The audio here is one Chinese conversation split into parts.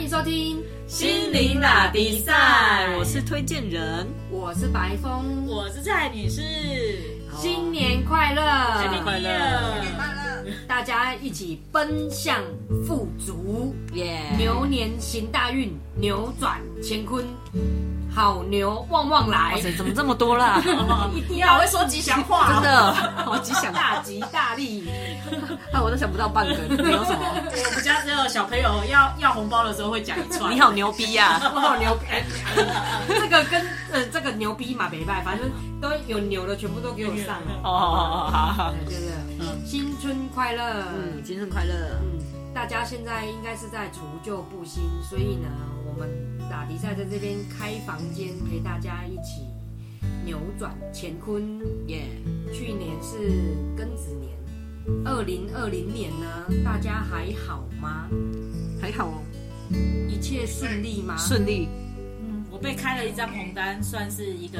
欢迎收听心灵打比赛，我是推荐人，我是白峰，我是蔡女士，新年快乐，新年快乐，新年快乐！大家一起奔向富足，耶！牛年行大运，扭转乾坤，好牛旺旺来！哇塞，怎么这么多啦？一定你好会说吉祥话，真的好吉祥，大吉大利。啊，我都想不到半个，你有什么？我们家只有小朋友要要红包的时候会讲一串。你好牛逼呀！我好，牛这个跟呃这个牛逼嘛没拜，反正都有牛的，全部都给我上了。哦，好好好，对对对，新春快乐！嗯，新春快乐！嗯，大家现在应该是在除旧布新，所以呢，我们打迪赛在这边开房间陪大家一起扭转乾坤。耶！去年是庚子年，二零二零年呢，大家还好吗？还好哦，一切顺利吗？顺利，嗯，我被开了一张红单，算是一个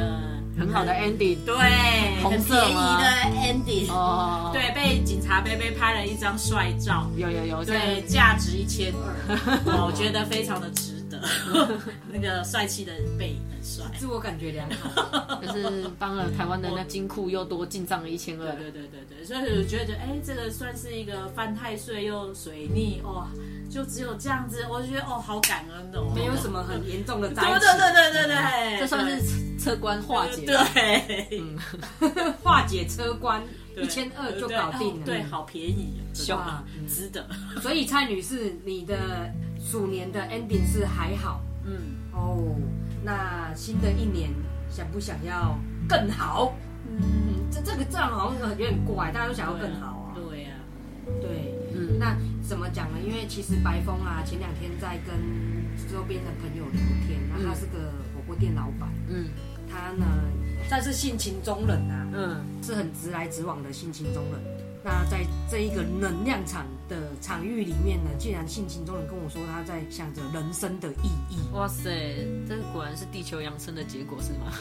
很好的 ending。对，红色很便宜的 ending。哦，对，被警察贝贝拍了一张帅照，有有有，对，价值一千二，我觉得非常的值得。那个帅气的背影很帅。自我感觉良好。就是帮了台湾的那金库又多进账了一千二。对对对对，所以我觉得，哎，这个算是一个犯太岁又水逆哦，就只有这样子，我就觉得哦，好感恩哦，没有什么很严重的灾对情，对对对对对，这算是车关化解。对，化解车关，一千二就搞定了。对，好便宜哦，凶。哇值得，所以蔡女士，你的鼠年的 ending 是还好。嗯。哦。那新的一年想不想要更好？嗯，这这个这样好像有点怪，大家都想要更好啊。对呀，对，嗯，那怎么讲呢？因为其实白峰啊，前两天在跟周边的朋友聊天，那他是个火锅店老板，嗯他呢算是性情中人啊，嗯，是很直来直往的性情中人。那在这一个能量场的场域里面呢，竟然性情中人跟我说他在想着人生的意义，哇塞，这果然是地球扬升的结果是吗？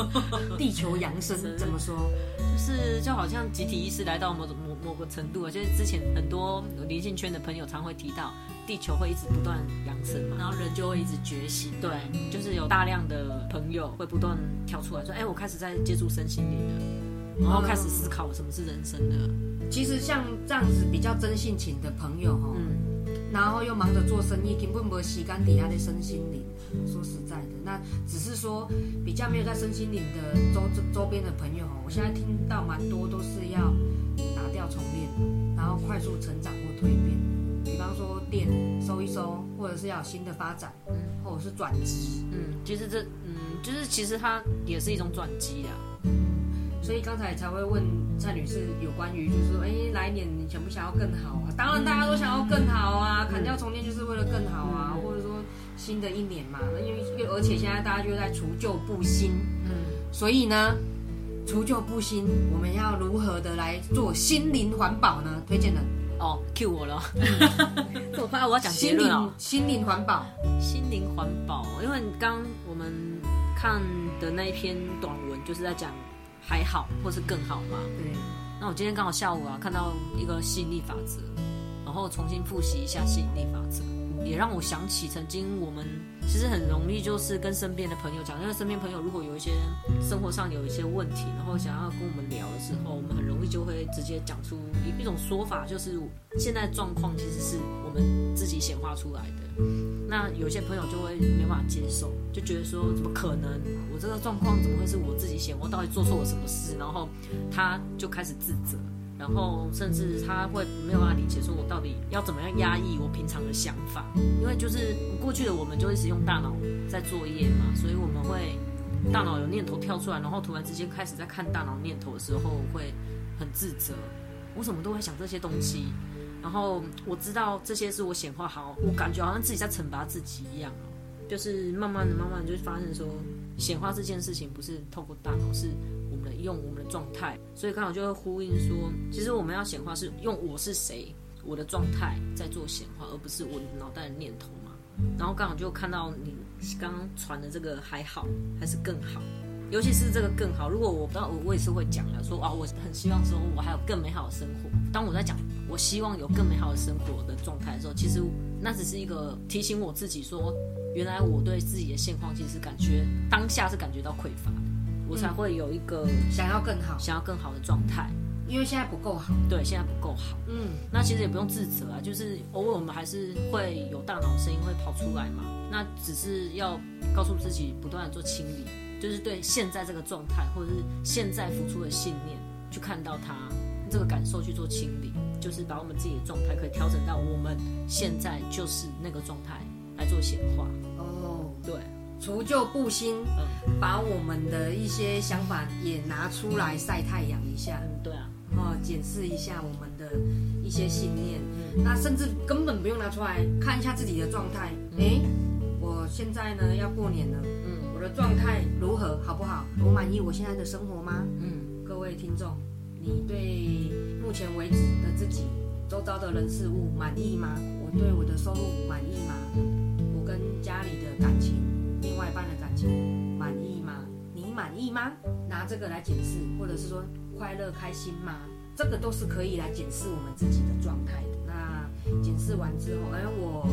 地球扬升怎么说？就是就好像集体意识来到某种某某个程度啊，就是之前很多灵性圈的朋友常会提到，地球会一直不断扬升嘛。然后人就会一直觉醒，对，就是有大量的朋友会不断跳出来说，哎，我开始在接触身心灵了，然后开始思考什么是人生的。其实像这样子比较真性情的朋友哈、嗯，然后又忙着做生意，根本没时间底下的身心灵。说实在的，那只是说比较没有在身心灵的周周周边的朋友哦，我现在听到蛮多都是要打掉重练，然后快速成长或蜕变。比方说店收一收，或者是要有新的发展，或者是转职。嗯，其实这，嗯，就是其实它也是一种转机啊。所以刚才才会问蔡女士有关于就是说，哎，来年你想不想要更好啊？当然大家都想要更好啊，砍掉重练就是为了更好啊，或者说新的一年嘛，因为而且现在大家就在除旧布新，嗯，所以呢，除旧布新，我们要如何的来做心灵环保呢？推荐的哦，Q 我了，这么快我要讲结心论哦灵。心灵环保，心灵环保，因为刚我们看的那一篇短文就是在讲还好或是更好嘛。对，那我今天刚好下午啊看到一个吸引力法则，然后重新复习一下吸引力法则，也让我想起曾经我们其实很容易就是跟身边的朋友讲，因为身边朋友如果有一些生活上有一些问题，然后想要跟我们聊的时候，我们很容易就会直接讲出一一种说法，就是现在状况其实是我们自己显化出来的。那有些朋友就会没办法接受，就觉得说怎么可能？我这个状况怎么会是我自己显？我到底做错了什么事？然后他就开始自责，然后甚至他会没有办法理解，说我到底要怎么样压抑我平常的想法？因为就是过去的我们就一直用大脑在作业嘛，所以我们会大脑有念头跳出来，然后突然之间开始在看大脑念头的时候会很自责，我什么都会想这些东西。然后我知道这些是我显化好，我感觉好像自己在惩罚自己一样。就是慢慢的、慢慢的就发现说，显化这件事情不是透过大脑，是我们的用我们的状态。所以刚好就会呼应说，其实我们要显化是用我是谁，我的状态在做显化，而不是我脑袋的念头嘛。然后刚好就看到你刚刚传的这个还好还是更好，尤其是这个更好。如果我不知道，我我也是会讲的，说啊，我很希望说我还有更美好的生活。当我在讲我希望有更美好的生活的状态的时候，其实那只是一个提醒我自己说，原来我对自己的现况其实是感觉当下是感觉到匮乏的，我才会有一个想要更好，想要更好的状态。因为现在不够好。对，现在不够好。嗯，那其实也不用自责啊，就是偶尔我们还是会有大脑声音会跑出来嘛。那只是要告诉自己不断的做清理，就是对现在这个状态或者是现在付出的信念去看到它这个感受去做清理，就是把我们自己的状态可以调整到我们现在就是那个状态来做显化。哦，对，除旧布新，把我们的一些想法也拿出来晒太阳一下，嗯，对啊，哦，检视一下我们的一些信念。那甚至根本不用拿出来看一下自己的状态。诶，我现在呢要过年了，嗯我的状态如何，好不好？我满意我现在的生活吗？嗯，各位听众，你对目前为止的自己周遭的人事物满意吗？我对我的收入满意吗？家里的感情、另外一半的感情满意吗？你满意吗？拿这个来检视，或者是说快乐开心吗？这个都是可以来检视我们自己的状态的。那检视完之后，哎，我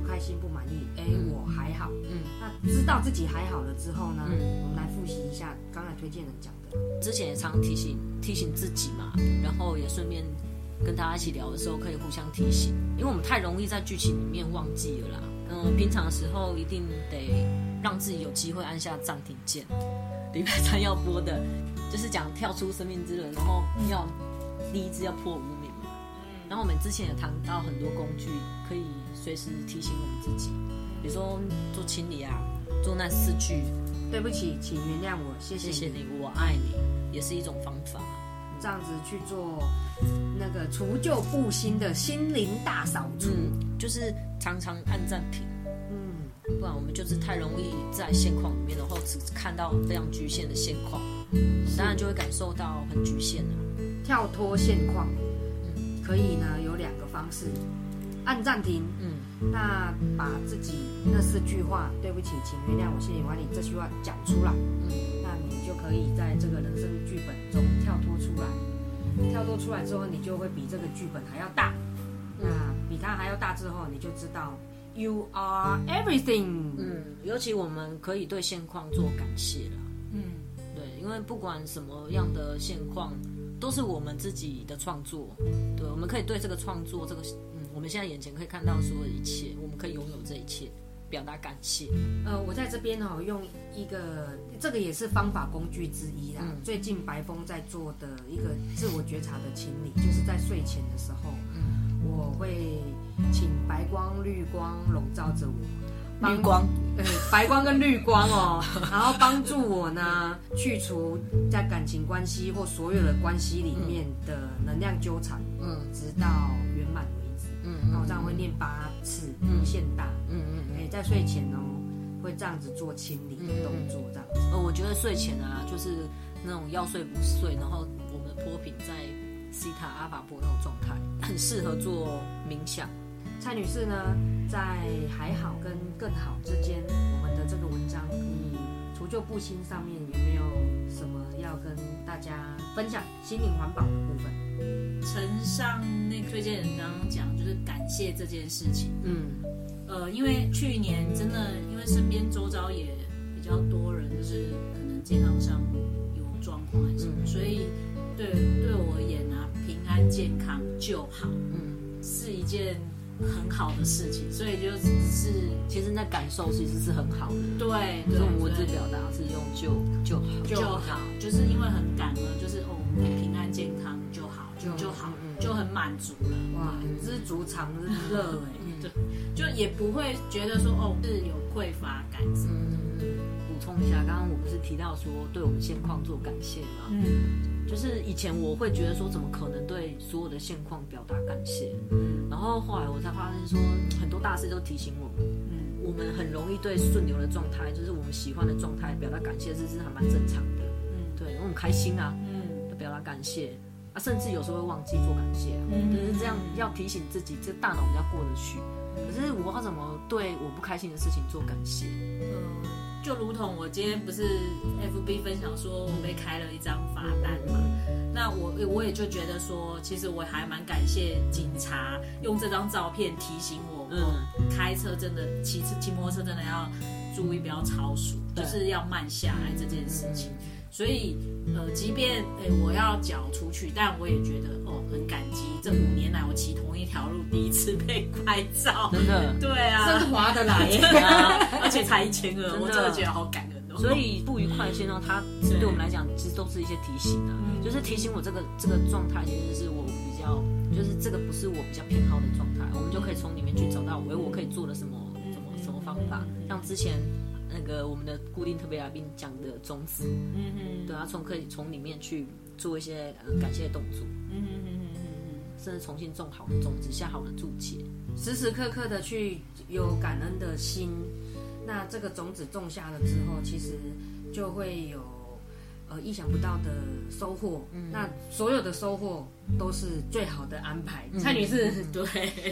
不开心、不满意，哎，我还好。嗯，那知道自己还好了之后呢，嗯我们来复习一下刚才推荐人讲的。之前也常提醒提醒自己嘛，然后也顺便跟大家一起聊的时候可以互相提醒，因为我们太容易在剧情里面忘记了啦。嗯，平常的时候一定得让自己有机会按下暂停键。礼拜三要播的，就是讲跳出生命之轮，然后要第一支要破无名嘛。然后我们之前也谈到很多工具，可以随时提醒我们自己，比如说做清理啊，做那四句对不起，请原谅我，谢谢谢谢你，我爱你，也是一种方法。这样子去做那个除旧布新的心灵大扫除。嗯，就是常常按暂停，嗯，不然我们就是太容易在现况里面，然后只看到非常局限的现况，当然就会感受到很局限啊。跳脱现况，可以呢有两个方式，按暂停，嗯。那把自己那四句话“对不起，请原谅我，谢谢我爱你”这句话讲出来，嗯。那你就可以在这个人生剧本中跳脱出来。跳脱出来之后，你就会比这个剧本还要大。那比它还要大之后，你就知道 You are everything。嗯，尤其我们可以对现况做感谢了。嗯，对，因为不管什么样的现况，都是我们自己的创作。对，我们可以对这个创作，这个嗯，我们现在眼前可以看到所有的一切，我们可以拥有这一切，表达感谢。呃，我在这边哦，用一个这个也是方法工具之一啦。嗯。最近白峰在做的一个自我觉察的清理，就是在睡前的时候，嗯。我会请白光、绿光笼罩着我，绿光，呃，白光跟绿光哦，然后帮助我呢去除在感情关系或所有的关系里面的能量纠缠，嗯。直到圆满为止。嗯那我这样会念八次嗯。无限大，嗯在睡前哦会这样子做清理的动作，这样子。呃，我觉得睡前啊，就是那种要睡不睡，然后我们的波频在西塔阿法波那种状态，很适合做冥想。蔡女士呢，在还好跟更好之间，我们的这个文章，你除旧布新上面有没有什么要跟大家分享心灵环保的部分？陈上那个推荐人刚刚讲，就是感谢这件事情。嗯呃，因为去年真的，因为身边周遭也比较多人，就是可能健康上有状况还是什么，嗯。所以对对我而言啊，平安健康就好，嗯，是一件很好的事情。所以就只是其实那感受其实是很好的，对可对对是我们文字表达是用就就好。就好，就是因为很感恩，就是哦，我们平安健康就好，就就好，嗯就很满足了。哇，知足常乐哎。对，就也不会觉得说哦是有匮乏感。嗯，补充一下，刚刚我不是提到说对我们现况做感谢吗？嗯就是以前我会觉得说，怎么可能对所有的现况表达感谢？嗯然后后来我才发现说，很多大师都提醒我们，嗯我们很容易对顺流的状态，就是我们喜欢的状态表达感谢，这是还蛮正常的。嗯对，我们开心啊，嗯要表达感谢啊，甚至有时候会忘记做感谢啊，嗯就是这样要提醒自己，这大脑比较过得去。可是我要怎么对我不开心的事情做感谢？呃，就如同我今天不是 FB 分享说我被开了一张罚单嘛，那我我也就觉得说，其实我还蛮感谢警察用这张照片提醒我嗯，开车真的骑车骑摩托车真的要注意不要超速，就是要慢下来这件事情。所以呃，即便诶、我要缴出去，但我也觉得哦很感激，这五年来我骑同一条路第一次被 拍照，真的。对啊，真划得来。而且才一千二，我真的觉得好感人哦。所以不愉快的现状它对我们来讲，其实都是一些提醒啊，嗯。就是提醒我这个这个状态其实是我比较，就是这个不是我比较偏好的状态，我们就可以从里面去找到我我可以做的什么什么什么方法，像之前那个我们的固定特别来宾讲的种子，嗯嗯，对啊，从可以从里面去做一些呃感谢动作，嗯嗯嗯嗯甚至重新种好的种子，下好的注解，时时刻刻的去有感恩的心，那这个种子种下了之后，其实就会有呃意想不到的收获。那所有的收获都是最好的安排。蔡女士，对，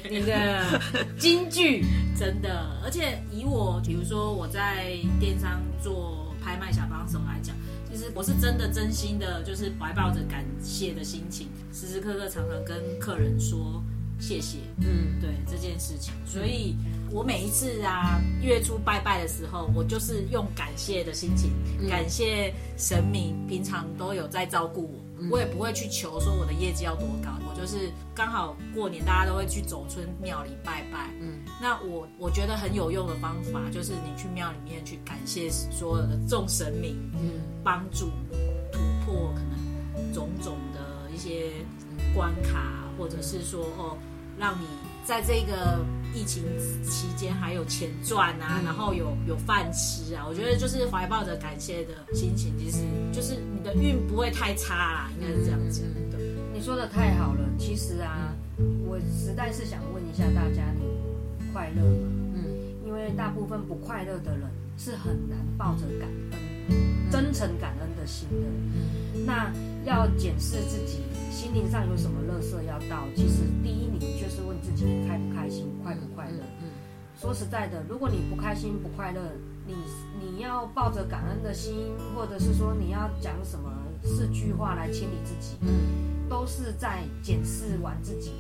你的金句，真的，而且以我，比如说我在电商做拍卖小帮手来讲，其实我是真的真心的，就是怀抱着感谢的心情，时时刻刻常常跟客人说谢谢，嗯，对这件事情。所以我每一次啊月初拜拜的时候，我就是用感谢的心情，感谢神明平常都有在照顾我，我也不会去求说我的业绩要多高，我就是刚好过年大家都会去走村庙里拜拜，嗯，那我我觉得很有用的方法就是你去庙里面去感谢所有的众神明，嗯，帮助突破可能种种的一些关卡，或者是说哦，让你在这个疫情期间还有钱赚啊，然后有有饭吃啊，我觉得就是怀抱着感谢的心情，其实就是你的运不会太差啦，应该是这样子。对，你说的太好了。其实啊，我实在是想问一下大家，你快乐吗？嗯，因为大部分不快乐的人是很难抱着感恩、真诚感恩的心的。那要检视自己心灵上有什么乐色要到，其实第一，你就是问自己开不开心、快不快乐。嗯说实在的，如果你不开心、不快乐，你你要抱着感恩的心，或者是说你要讲什么四句话来清理自己，嗯都是在检视完自己，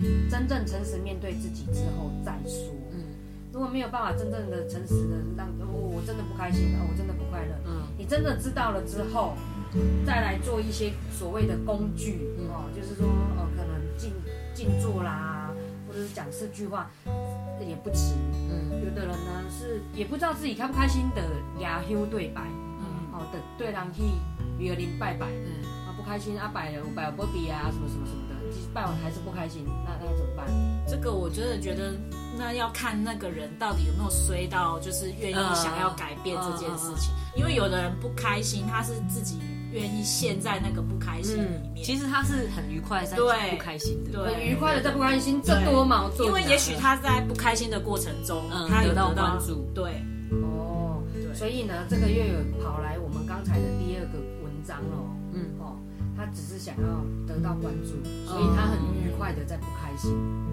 嗯真正诚实面对自己之后再说。嗯如果没有办法真正的诚实的让我、我真的不开心啊，我真的不快乐，嗯你真的知道了之后，再来做一些所谓的工具哦，就是说哦，可能静静坐啦，或者是讲四句话也不迟。嗯有的人呢是也不知道自己开不开心的牙修对白，嗯哦的对人去约林拜拜，嗯啊不开心啊拜了拜了不比啊什么什么什么的，其实拜完还是不开心，那那要怎么办？这个我真的觉得，那要看那个人到底有没有衰到，就是愿意想要改变这件事情。因为有的人不开心，他是自己愿意陷在那个不开心里嗯，面。其实他是很愉快，但对是不开心的，对。很愉快的在不开心，这多矛盾啊、因为也许他在不开心的过程中，嗯他有得到得到关注。对，哦，对。所以呢，这个月有跑来我们刚才的第二个文章哦，嗯。哦，他只是想要得到关注，所以他很愉快的在不开心，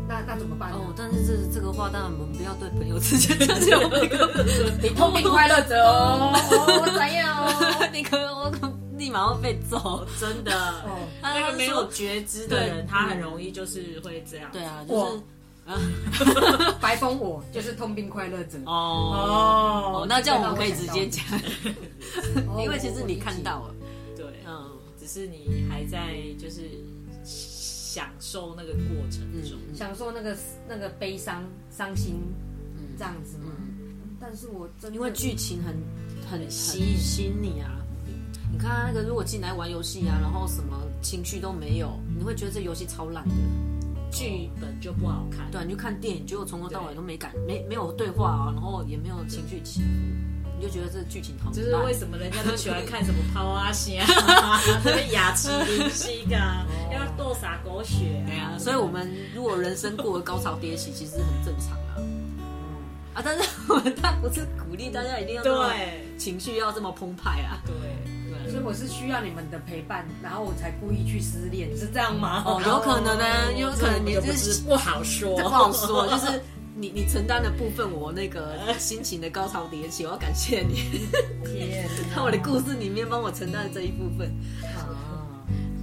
那那怎么办呢？哦，但是这这个话，当然我们不要对朋友之间讲这个 你痛并快乐着哦，哦我怎样哦？你可能我立马会被揍。真的，哦，那个没有觉知的人，他很容易就是会这样。对啊，就是白风我就是痛并快乐着哦哦哦，那这样我们可以直接讲，哦因为其实你看到了，是你还在就是享受那个过程中。嗯享受那个那个悲伤、伤心嗯这样子嘛。但是我真的因为剧情很很很吸吸引吸引你啊。你看那个，如果进来玩游戏啊，然后什么情绪都没有，你会觉得这游戏超烂的。剧本就不好看。对啊，你就看电影，结果从头到尾都没感，没没有对话啊，然后也没有情绪起伏，你就觉得这剧情好烂。这是为什么人家都喜欢看什么抛啊虾，那个雅琪林西啊，要剁洒狗血对啊，所以我们如果人生过了高潮迭起，其实很正常啊。啊，但是我们他不是鼓励大家一定要对情绪要这么澎湃啊。对，对所以我是需要你们的陪伴，然后我才故意去失恋，是这样吗？哦，有可能呢，有可能你就是是不好说，这不好说，就是你你承担的部分，我那个心情的高潮迭起，我要感谢你，天 在我的故事里面帮我承担的这一部分。啊，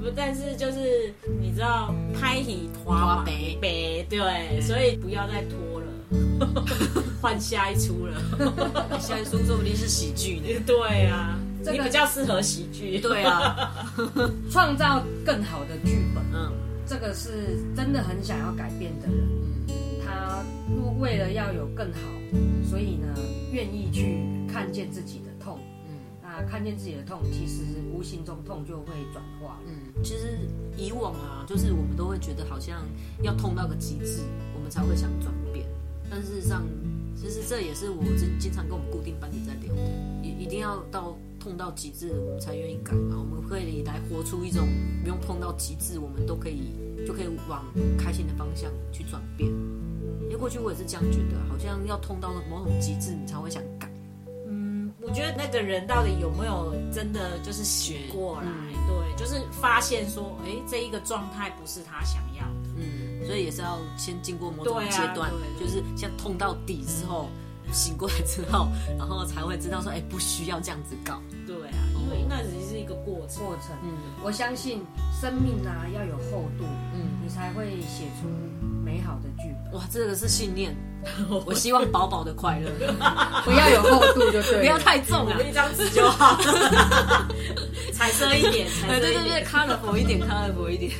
不，但是就是你知道拍戏拖白白对，所以不要再拖了。换下一出了。下一出说不定是喜剧呢。对啊，这个你比较适合喜剧。对啊，创造更好的剧本，嗯这个是真的很想要改变的人。为了要有更好，所以呢，愿意去看见自己的痛。嗯那看见自己的痛，其实无形中痛就会转化。嗯，其实以往啊，就是我们都会觉得好像要痛到个极致，我们才会想转变。但事实上，其实这也是我经经常跟我们固定班底在聊的，一一定要到痛到极致，我们才愿意改嘛。我们可以来活出一种不用痛到极致，我们都可以就可以往开心的方向去转变。因为过去我也是这样觉得，好像要痛到某种极致，你才会想改。嗯，我觉得那个人到底有没有真的就是醒过来？嗯对，就是发现说，哎，这一个状态不是他想要的。嗯，所以也是要先经过某种阶段，就是先痛到底之后，醒过来之后，然后才会知道说，哎，不需要这样子搞。对啊，因为那过程。过程，嗯我相信生命啊要有厚度，嗯，你才会写出美好的剧本。哇，这个是信念，我希望饱饱的快乐，不要有厚度就对了，不要太重啊。一张纸就好，彩色一点，彩对对对。，colorful 一点，colorful 一点。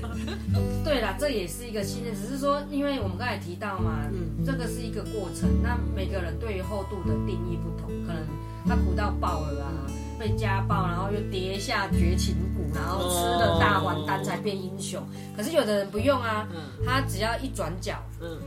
对啦，这也是一个信念，只是说，因为我们刚才提到嘛，嗯这个是一个过程，那每个人对于厚度的定义不同，可能他苦到爆了啊，被家暴，然后又跌下绝情谷，然后吃了大还丹才变英雄。可是有的人不用啊，嗯。他只要一转角嗯，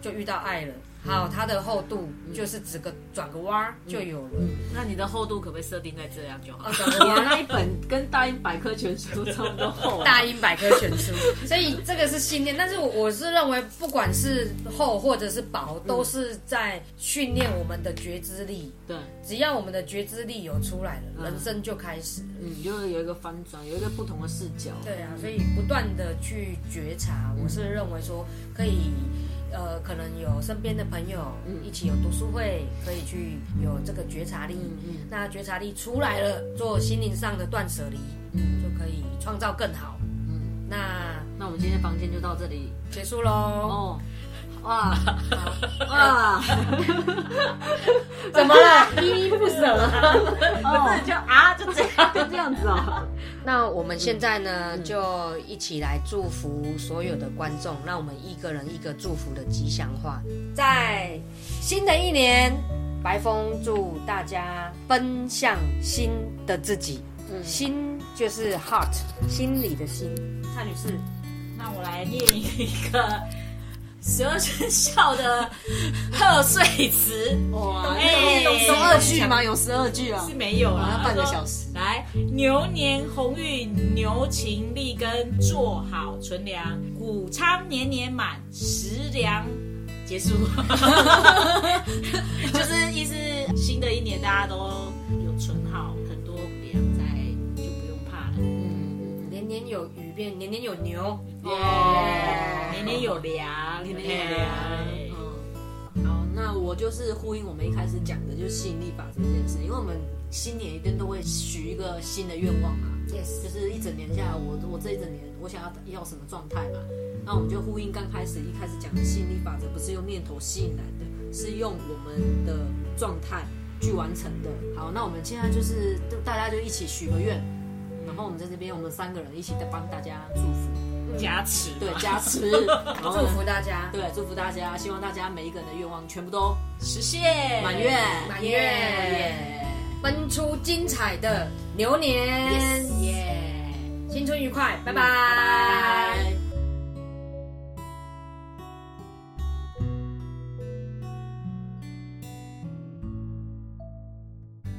就遇到爱了，好，它的厚度就是只个转个弯儿就有了。那你的厚度可不可以设定在这样就好哦，？转个弯。那一本跟大英百科全书差不多厚啊。大英百科全书，所以这个是信念。但是我我是认为，不管是厚或者是薄，都是在训练我们的觉知力。对，只要我们的觉知力有出来了，嗯人生就开始了。嗯，就是有一个翻转，有一个不同的视角。对啊，所以不断的去觉察，我是认为说可以。呃，可能有身边的朋友一起有读书会，可以去有这个觉察力。嗯那觉察力出来了，做心灵上的断舍离，嗯就可以创造更好。嗯，那那我们今天房间就到这里结束喽。哦。哇哇！怎么了？依依不舍。哦，就啊，就这样。就这样子哦。那我们现在呢，就一起来祝福所有的观众。让我们一个人一个祝福的吉祥话，在新的一年，白风祝大家奔向新的自己。心就是 heart，心里的心。蔡女士，那我来念一个十二生肖的贺岁词。哇，哎有十二句吗？有十二句啊是？没有啊，要半个小时来，牛年鸿运，牛勤力耕，做好存粮，谷仓年年满，食粮。结束，就是意思，新的一年大家都有存好很多粮在，就不用怕了。嗯，年年有余变，年年有牛。耶，年年有粮，年年有粮。哎嗯，好，那我就是呼应我们一开始讲的，就是吸引力法则这件事，因为我们新年一定都会许一个新的愿望嘛。Yes，就是一整年下来，我我这一整年我想要要什么状态嘛？那我们就呼应刚开始一开始讲的吸引力法则，不是用念头吸引来的，是用我们的状态去完成的。好，那我们现在就是大家就一起许个愿，然后我们在这边我们三个人一起在帮大家祝福，加持，对，加持，然后祝福大家。对，祝福大家，希望大家每一个人的愿望全部都实现。满月，满月。耶。奔出精彩的牛年。耶。新春愉快。拜拜